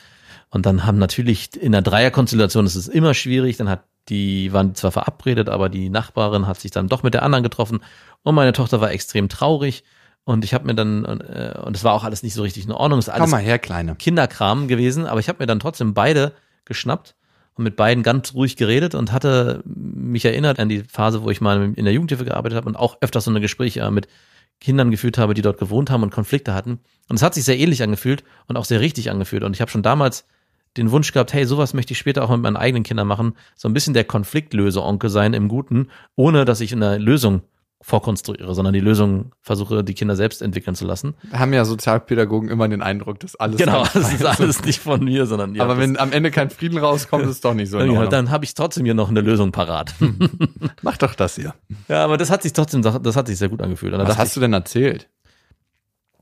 Und dann haben natürlich in der Dreierkonstellation ist es immer schwierig. Dann hat die waren zwar verabredet, aber die Nachbarin hat sich dann doch mit der anderen getroffen und meine Tochter war extrem traurig und ich habe mir dann äh, und es war auch alles nicht so richtig in Ordnung. Es ist alles Komm mal her, Kleine. Kinderkram gewesen, aber ich habe mir dann trotzdem beide geschnappt und mit beiden ganz ruhig geredet und hatte mich erinnert an die Phase, wo ich mal in der Jugendhilfe gearbeitet habe und auch öfters so eine Gespräche mit Kindern geführt habe, die dort gewohnt haben und Konflikte hatten. Und es hat sich sehr ähnlich angefühlt und auch sehr richtig angefühlt. Und ich habe schon damals den Wunsch gehabt, hey, sowas möchte ich später auch mit meinen eigenen Kindern machen, so ein bisschen der Konfliktlöse-Onkel sein im Guten, ohne dass ich eine Lösung vorkonstruiere, sondern die Lösung versuche, die Kinder selbst entwickeln zu lassen. Da haben ja Sozialpädagogen immer den Eindruck, dass alles Genau, das ist alles nicht von mir, sondern ja, Aber wenn am Ende kein Frieden rauskommt, ist es doch nicht so. Ja, dann habe ich trotzdem hier noch eine Lösung parat. Mach doch das hier. ja, aber das hat sich trotzdem, das hat sich sehr gut angefühlt. Was hast du denn erzählt?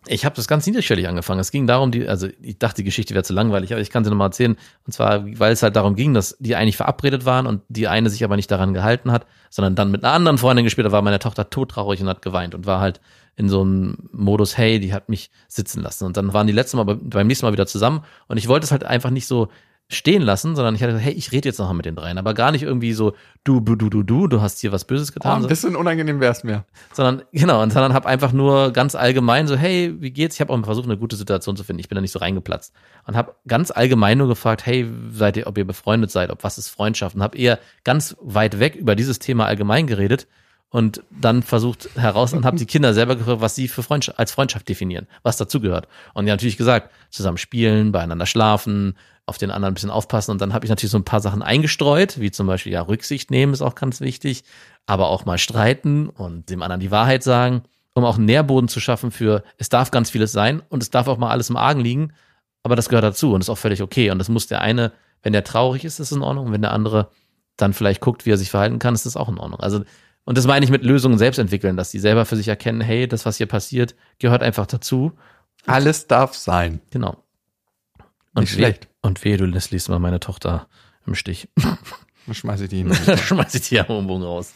Ich, habe das ganz niederschwellig angefangen. Es ging darum, die, also ich dachte, die Geschichte wäre zu langweilig, aber ich kann sie nochmal erzählen. Und zwar, weil es halt darum ging, dass die eigentlich verabredet waren und die eine sich aber nicht daran gehalten hat, sondern dann mit einer anderen Freundin gespielt hat, war meine Tochter todtraurig und hat geweint und war halt in so einem Modus, hey, die hat mich sitzen lassen. Und dann waren die letzten Mal be- beim nächsten Mal wieder zusammen und ich wollte es halt einfach nicht so stehen lassen, sondern ich hatte gesagt, hey, ich rede jetzt noch mal mit den dreien, aber gar nicht irgendwie so, du, du, du, du, du, du hast hier was Böses Oh, getan, ein so, bisschen unangenehm wär's mir. sondern genau, und sondern habe einfach nur ganz allgemein so, hey, wie geht's? Ich habe auch versucht, eine gute Situation zu finden. Ich bin da nicht so reingeplatzt und habe ganz allgemein nur gefragt, hey, seid ihr, ob ihr befreundet seid, ob was ist Freundschaft und habe eher ganz weit weg über dieses Thema allgemein geredet und dann versucht heraus und habe die Kinder selber gefragt, was sie für Freundschaft, als Freundschaft definieren, was dazugehört. Und die haben natürlich gesagt, zusammen spielen, beieinander schlafen, auf den anderen ein bisschen aufpassen. Und dann habe ich natürlich so ein paar Sachen eingestreut, wie zum Beispiel ja Rücksicht nehmen ist auch ganz wichtig, aber auch mal streiten und dem anderen die Wahrheit sagen, um auch einen Nährboden zu schaffen für, es darf ganz vieles sein und es darf auch mal alles im Argen liegen, aber das gehört dazu und ist auch völlig okay. Und das muss der eine, wenn der traurig ist, ist es in Ordnung. Und wenn der andere dann vielleicht guckt, wie er sich verhalten kann, ist das auch in Ordnung. Also, und das meine ich mit Lösungen selbst entwickeln, dass die selber für sich erkennen, hey, das, was hier passiert, gehört einfach dazu. Alles darf sein. Genau. Nicht wehe- schlecht. Und wehe, du lässt liest mal meine Tochter im Stich. Dann schmeiß ich die hin. Dann schmeiß ich die Ellbogen raus.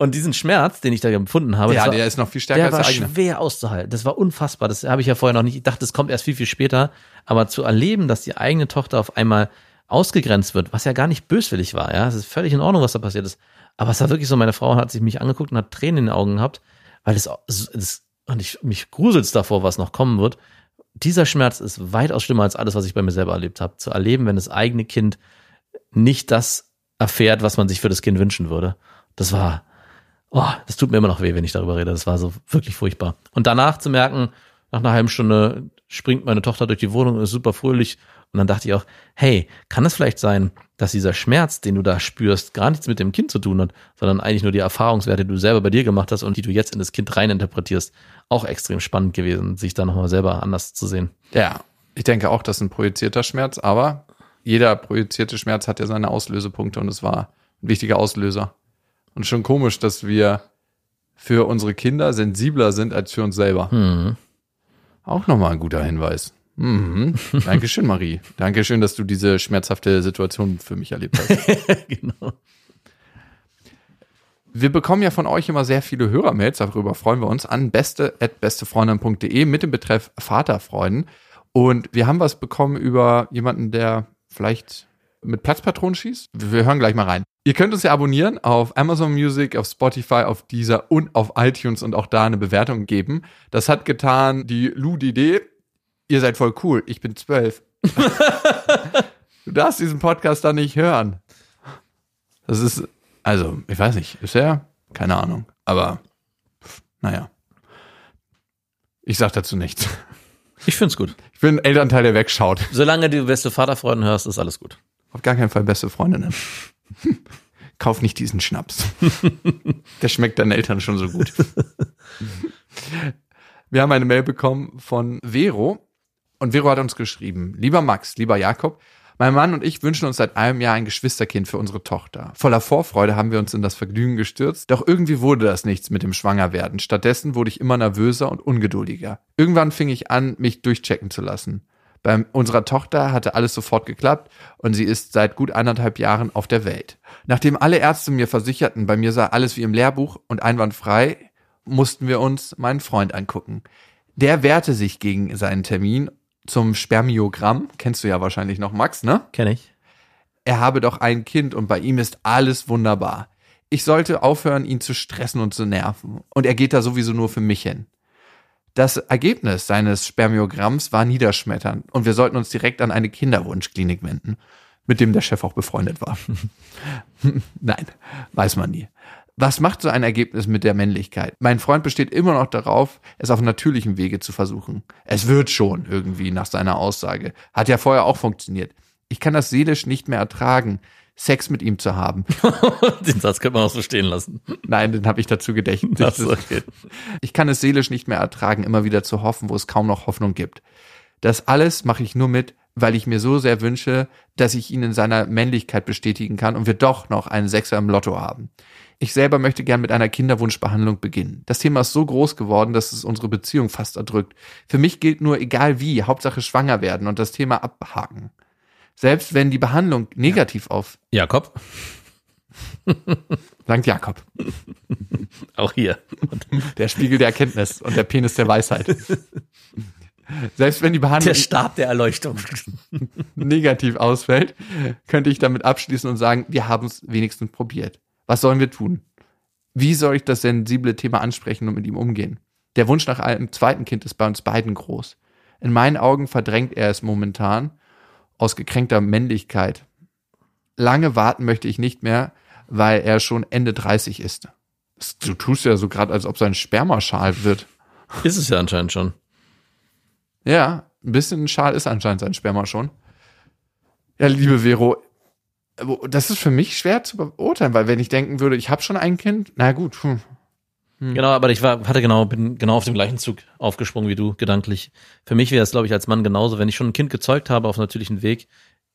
Und diesen Schmerz, den ich da empfunden habe, ja, das war, der ist noch viel stärker der als war der eigene. schwer auszuhalten. Das war unfassbar. Das habe ich ja vorher noch nicht. Ich dachte, das kommt erst viel, viel später. Aber zu erleben, dass die eigene Tochter auf einmal ausgegrenzt wird, was ja gar nicht böswillig war, ja. Es ist völlig in Ordnung, was da passiert ist. Aber es war wirklich so, meine Frau hat sich mich angeguckt und hat Tränen in den Augen gehabt, weil es, es und ich, mich gruselt's davor, was noch kommen wird. Dieser Schmerz ist weitaus schlimmer als alles, was ich bei mir selber erlebt habe. Zu erleben, wenn das eigene Kind nicht das erfährt, was man sich für das Kind wünschen würde. Das war, oh, das tut mir immer noch weh, wenn ich darüber rede. Das war so wirklich furchtbar. Und danach zu merken, nach einer halben Stunde springt meine Tochter durch die Wohnung und ist super fröhlich. Und dann dachte ich auch, hey, kann es vielleicht sein, dass dieser Schmerz, den du da spürst, gar nichts mit dem Kind zu tun hat, sondern eigentlich nur die Erfahrungswerte, die du selber bei dir gemacht hast und die du jetzt in das Kind reininterpretierst, auch extrem spannend gewesen, sich da nochmal selber anders zu sehen. Ja, ich denke auch, das ist ein projizierter Schmerz, aber jeder projizierte Schmerz hat ja seine Auslösepunkte und es war ein wichtiger Auslöser. Und schon komisch, dass wir für unsere Kinder sensibler sind als für uns selber. Hm. Auch nochmal ein guter Hinweis. Mhm. Dankeschön, Marie. Dankeschön, dass du diese schmerzhafte Situation für mich erlebt hast. genau. Wir bekommen ja von euch immer sehr viele Hörermails, darüber freuen wir uns, an beste.bestefreundin.de mit dem Betreff Vaterfreunden. Und wir haben was bekommen über jemanden, der vielleicht mit Platzpatronen schießt. Wir hören gleich mal rein. Ihr könnt uns ja abonnieren auf Amazon Music, auf Spotify, auf Deezer und auf iTunes und auch da eine Bewertung geben. Das hat getan die Lud Idee. Ihr seid voll cool. Ich bin zwölf. Du darfst diesen Podcast dann nicht hören. Das ist, also, ich weiß nicht, ist er? Keine Ahnung. Aber, naja. Ich sag dazu nichts. Ich find's gut. Ich bin ein Elternteil, der wegschaut. Solange du beste Vaterfreuden hörst, ist alles gut. Auf gar keinen Fall beste Freundinnen. Kauf nicht diesen Schnaps. Der schmeckt deinen Eltern schon so gut. Wir haben eine Mail bekommen von Vero und Vero hat uns geschrieben, lieber Max, lieber Jakob, mein Mann und ich wünschen uns seit einem Jahr ein Geschwisterkind für unsere Tochter. Voller Vorfreude haben wir uns in das Vergnügen gestürzt, doch irgendwie wurde das nichts mit dem Schwangerwerden. Stattdessen wurde ich immer nervöser und ungeduldiger. Irgendwann fing ich an, mich durchchecken zu lassen. Bei unserer Tochter hatte alles sofort geklappt und sie ist seit gut anderthalb Jahren auf der Welt. Nachdem alle Ärzte mir versicherten, bei mir sei alles wie im Lehrbuch und einwandfrei, mussten wir uns meinen Freund angucken. Der wehrte sich gegen seinen Termin zum Spermiogramm. Kennst du ja wahrscheinlich noch, Max, ne? Kenn ich. Er habe doch ein Kind und bei ihm ist alles wunderbar. Ich sollte aufhören, ihn zu stressen und zu nerven. Und er geht da sowieso nur für mich hin. Das Ergebnis seines Spermiogramms war niederschmetternd und wir sollten uns direkt an eine Kinderwunschklinik wenden, mit dem der Chef auch befreundet war. Nein, weiß man nie. Was macht so ein Ergebnis mit der Männlichkeit? Mein Freund besteht immer noch darauf, es auf natürlichem Wege zu versuchen. Es wird schon irgendwie nach seiner Aussage. Hat ja vorher auch funktioniert. Ich kann das seelisch nicht mehr ertragen, Sex mit ihm zu haben. Den Satz könnte man auch so stehen lassen. Nein, den habe ich dazu gedächt. Ach so, okay. Ich kann es seelisch nicht mehr ertragen, immer wieder zu hoffen, wo es kaum noch Hoffnung gibt. Das alles mache ich nur mit, weil ich mir so sehr wünsche, dass ich ihn in seiner Männlichkeit bestätigen kann und wir doch noch einen Sechser im Lotto haben. Ich selber möchte gern mit einer Kinderwunschbehandlung beginnen. Das Thema ist so groß geworden, dass es unsere Beziehung fast erdrückt. Für mich gilt nur, egal wie, Hauptsache schwanger werden und das Thema abhaken. Selbst wenn die Behandlung negativ auf, Jakob, dank Jakob, auch hier. der Spiegel der Erkenntnis und der Penis der Weisheit. Selbst wenn die Behandlung Der Stab der Erleuchtung. negativ ausfällt, könnte ich damit abschließen und sagen, wir haben es wenigstens probiert. Was sollen wir tun? Wie soll ich das sensible Thema ansprechen und mit ihm umgehen? Der Wunsch nach einem zweiten Kind ist bei uns beiden groß. In meinen Augen verdrängt er es momentan aus gekränkter Männlichkeit. Lange warten möchte ich nicht mehr, weil er schon Ende 30 ist. Du tust ja so gerade, als ob sein Spermaschal wird. Ist es ja anscheinend schon. Ja, ein bisschen schal ist anscheinend sein Sperma schon. Ja, liebe Vero, das ist für mich schwer zu beurteilen, weil wenn ich denken würde, ich habe schon ein Kind, na gut, hm. Genau, aber ich war, hatte genau, bin genau auf dem gleichen Zug aufgesprungen wie du, gedanklich. Für mich wäre es, glaube ich, als Mann genauso. Wenn ich schon ein Kind gezeugt habe auf natürlichen Weg,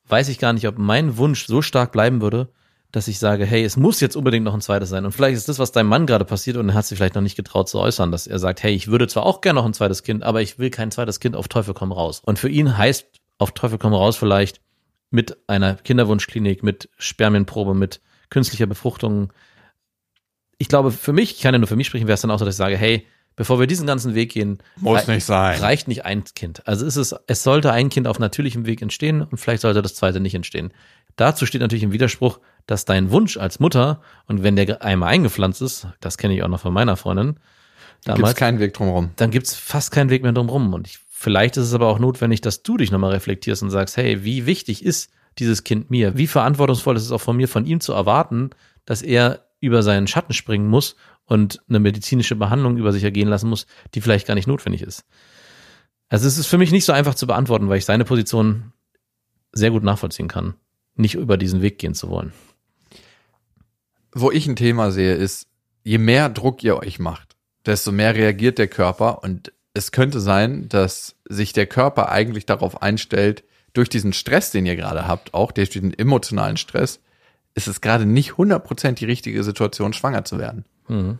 weiß ich gar nicht, ob mein Wunsch so stark bleiben würde, dass ich sage, hey, es muss jetzt unbedingt noch ein zweites sein. Und vielleicht ist das, was deinem Mann gerade passiert und er hat sich vielleicht noch nicht getraut zu äußern, dass er sagt, hey, ich würde zwar auch gerne noch ein zweites Kind, aber ich will kein zweites Kind auf Teufel komm raus. Und für ihn heißt auf Teufel komm raus vielleicht mit einer Kinderwunschklinik, mit Spermienprobe, mit künstlicher Befruchtung. Ich glaube, für mich, ich kann ja nur für mich sprechen, wäre es dann auch so, dass ich sage, hey, bevor wir diesen ganzen Weg gehen, Muss rei- nicht sein. reicht nicht ein Kind. Also ist es, es sollte ein Kind auf natürlichem Weg entstehen und vielleicht sollte das zweite nicht entstehen. Dazu steht natürlich im Widerspruch, dass dein Wunsch als Mutter und wenn der einmal eingepflanzt ist, das kenne ich auch noch von meiner Freundin, Gibt damals, es keinen Weg drumherum. dann gibt's fast keinen Weg mehr drumherum. Und ich, vielleicht ist es aber auch notwendig, dass du dich nochmal reflektierst und sagst, hey, wie wichtig ist dieses Kind mir? Wie verantwortungsvoll ist es auch von mir, von ihm zu erwarten, dass er über seinen Schatten springen muss und eine medizinische Behandlung über sich ergehen lassen muss, die vielleicht gar nicht notwendig ist. Also es ist für mich nicht so einfach zu beantworten, weil ich seine Position sehr gut nachvollziehen kann, nicht über diesen Weg gehen zu wollen. Wo ich ein Thema sehe, ist, je mehr Druck ihr euch macht, desto mehr reagiert der Körper und es könnte sein, dass sich der Körper eigentlich darauf einstellt, durch diesen Stress, den ihr gerade habt, auch durch diesen emotionalen Stress, ist es gerade nicht 100% die richtige Situation, schwanger zu werden. Mhm.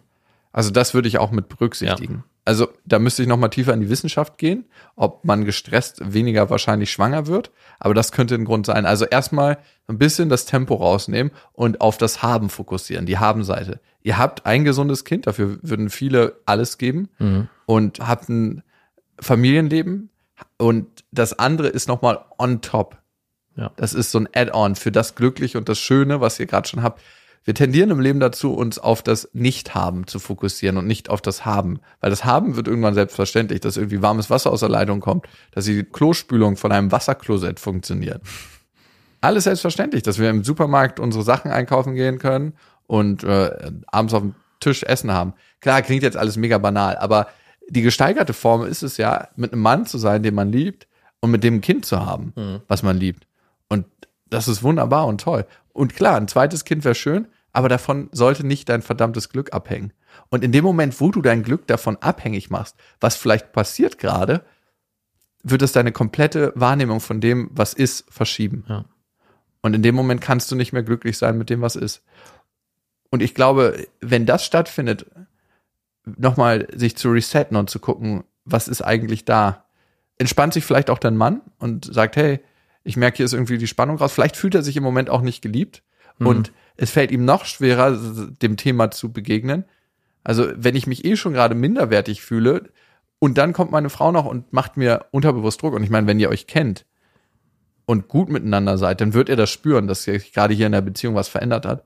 Also das würde ich auch mit berücksichtigen. Also da müsste ich noch mal tiefer in die Wissenschaft gehen, ob man gestresst weniger wahrscheinlich schwanger wird. Aber das könnte ein Grund sein. Also erstmal ein bisschen das Tempo rausnehmen und auf das Haben fokussieren, die Haben-Seite. Ihr habt ein gesundes Kind, dafür würden viele alles geben Mhm. und habt ein Familienleben und das andere ist noch mal on top. Ja. Das ist so ein Add-on für das Glückliche und das Schöne, was ihr gerade schon habt. Wir tendieren im Leben dazu, uns auf das Nicht-Haben zu fokussieren und nicht auf das Haben. Weil das Haben wird irgendwann selbstverständlich, dass irgendwie warmes Wasser aus der Leitung kommt, dass die Klospülung von einem Wasserklosett funktioniert. Alles selbstverständlich, dass wir im Supermarkt unsere Sachen einkaufen gehen können und äh, abends auf dem Tisch Essen haben. Klar, klingt jetzt alles mega banal, aber die gesteigerte Form ist es ja, mit einem Mann zu sein, den man liebt und mit dem ein Kind zu haben, Mhm. was man liebt. Und das ist wunderbar und toll. Und klar, ein zweites Kind wäre schön, aber davon sollte nicht dein verdammtes Glück abhängen. Und in dem Moment, wo du dein Glück davon abhängig machst, was vielleicht passiert gerade, wird es deine komplette Wahrnehmung von dem, was ist, verschieben. Ja. Und in dem Moment kannst du nicht mehr glücklich sein mit dem, was ist. Und ich glaube, wenn das stattfindet, nochmal sich zu resetten und zu gucken, was ist eigentlich da, entspannt sich vielleicht auch dein Mann und sagt, hey, ich merke, hier ist irgendwie die Spannung raus. Vielleicht fühlt er sich im Moment auch nicht geliebt und es fällt ihm noch schwerer, dem Thema zu begegnen. Also, wenn ich mich eh schon gerade minderwertig fühle und dann kommt meine Frau noch und macht mir unterbewusst Druck. Und ich meine, wenn ihr euch kennt und gut miteinander seid, dann wird er das spüren, dass sich gerade hier in der Beziehung was verändert hat.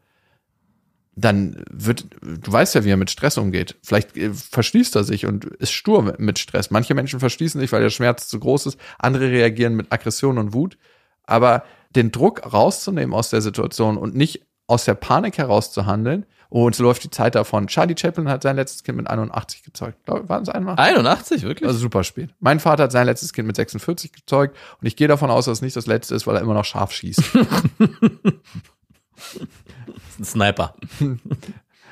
Dann wird, du weißt ja, wie er mit Stress umgeht. Vielleicht äh, verschließt er sich und ist stur mit Stress. Manche Menschen verschließen sich, weil der Schmerz zu groß ist. Andere reagieren mit Aggression und Wut. Aber den Druck rauszunehmen aus der Situation und nicht aus der Panik heraus zu handeln, oh, uns läuft die Zeit davon. Charlie Chaplin hat sein letztes Kind mit 81 gezeugt. Waren es 81? 81, wirklich? Also super spät. Mein Vater hat sein letztes Kind mit 46 gezeugt und ich gehe davon aus, dass es nicht das letzte ist, weil er immer noch scharf schießt. ein Sniper.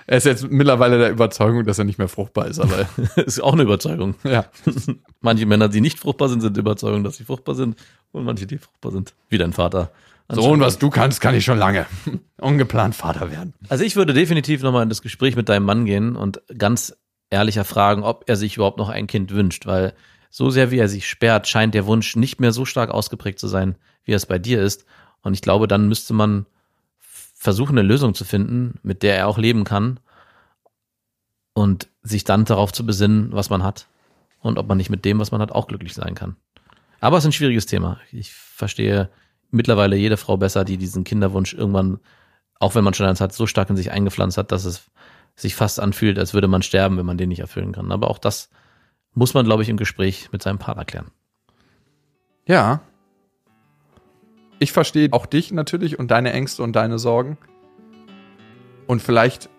er ist jetzt mittlerweile der Überzeugung, dass er nicht mehr fruchtbar ist, aber ist auch eine Überzeugung. ja. Manche Männer, die nicht fruchtbar sind, sind Überzeugung, dass sie fruchtbar sind. Und manche, die fruchtbar sind, wie dein Vater. Sohn, was du kannst, kann ich schon lange. Ungeplant Vater werden. Also ich würde definitiv nochmal in das Gespräch mit deinem Mann gehen und ganz ehrlicher fragen, ob er sich überhaupt noch ein Kind wünscht, weil so sehr wie er sich sperrt, scheint der Wunsch nicht mehr so stark ausgeprägt zu sein, wie es bei dir ist. Und ich glaube, dann müsste man versuchen, eine Lösung zu finden, mit der er auch leben kann und sich dann darauf zu besinnen, was man hat und ob man nicht mit dem, was man hat, auch glücklich sein kann. Aber es ist ein schwieriges Thema. Ich verstehe mittlerweile jede Frau besser, die diesen Kinderwunsch irgendwann, auch wenn man schon eins hat, so stark in sich eingepflanzt hat, dass es sich fast anfühlt, als würde man sterben, wenn man den nicht erfüllen kann. Aber auch das muss man, glaube ich, im Gespräch mit seinem Partner klären. Ja. Ich verstehe auch dich natürlich und deine Ängste und deine Sorgen. Und vielleicht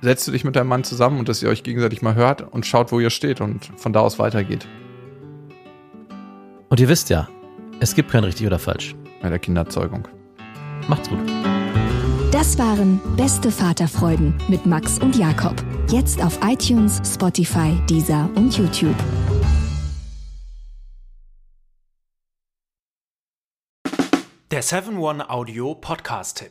setzt du dich mit deinem Mann zusammen und dass ihr euch gegenseitig mal hört und schaut, wo ihr steht und von da aus weitergeht. Und ihr wisst ja, es gibt kein richtig oder falsch. Bei der Kinderzeugung. Macht's gut. Das waren Beste Vaterfreuden mit Max und Jakob. Jetzt auf iTunes, Spotify, Deezer und YouTube. Der 7-One-Audio-Podcast-Tipp.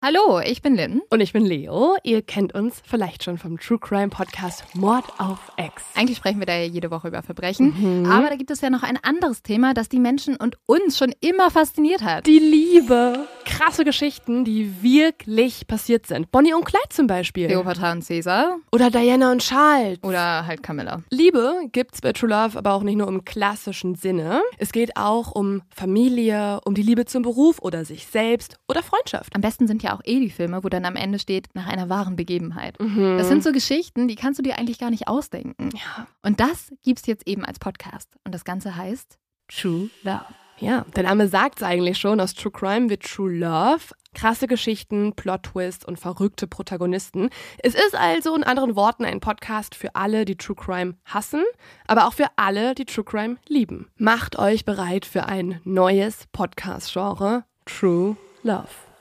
Hallo, ich bin Lynn. Und ich bin Leo. Ihr kennt uns vielleicht schon vom True Crime Podcast Mord auf Ex. Eigentlich sprechen wir da ja jede Woche über Verbrechen. Aber da gibt es ja noch ein anderes Thema, das die Menschen und uns schon immer fasziniert hat. Die Liebe. Krasse Geschichten, die wirklich passiert sind. Bonnie und Clyde zum Beispiel. Cleopatra und Caesar Oder Diana und Charles. oder halt Camilla. Liebe gibt's bei True Love aber auch nicht nur im klassischen Sinne. Es geht auch um Familie, um die Liebe zum Beruf oder sich selbst oder Freundschaft. Am besten sind ja auch eh die Filme, wo dann am Ende steht, nach einer wahren Begebenheit. Das sind so Geschichten, die kannst du dir eigentlich gar nicht ausdenken. Ja. Und das gibt's jetzt eben als Podcast. Und das Ganze heißt True Love. Ja, der Name sagt's eigentlich schon. Aus True Crime wird True Love. Krasse Geschichten, Plot-Twists und verrückte Protagonisten. Es ist also in anderen Worten ein Podcast für alle, die True Crime hassen, aber auch für alle, die True Crime lieben. Macht euch bereit für ein neues Podcast-Genre, True Love.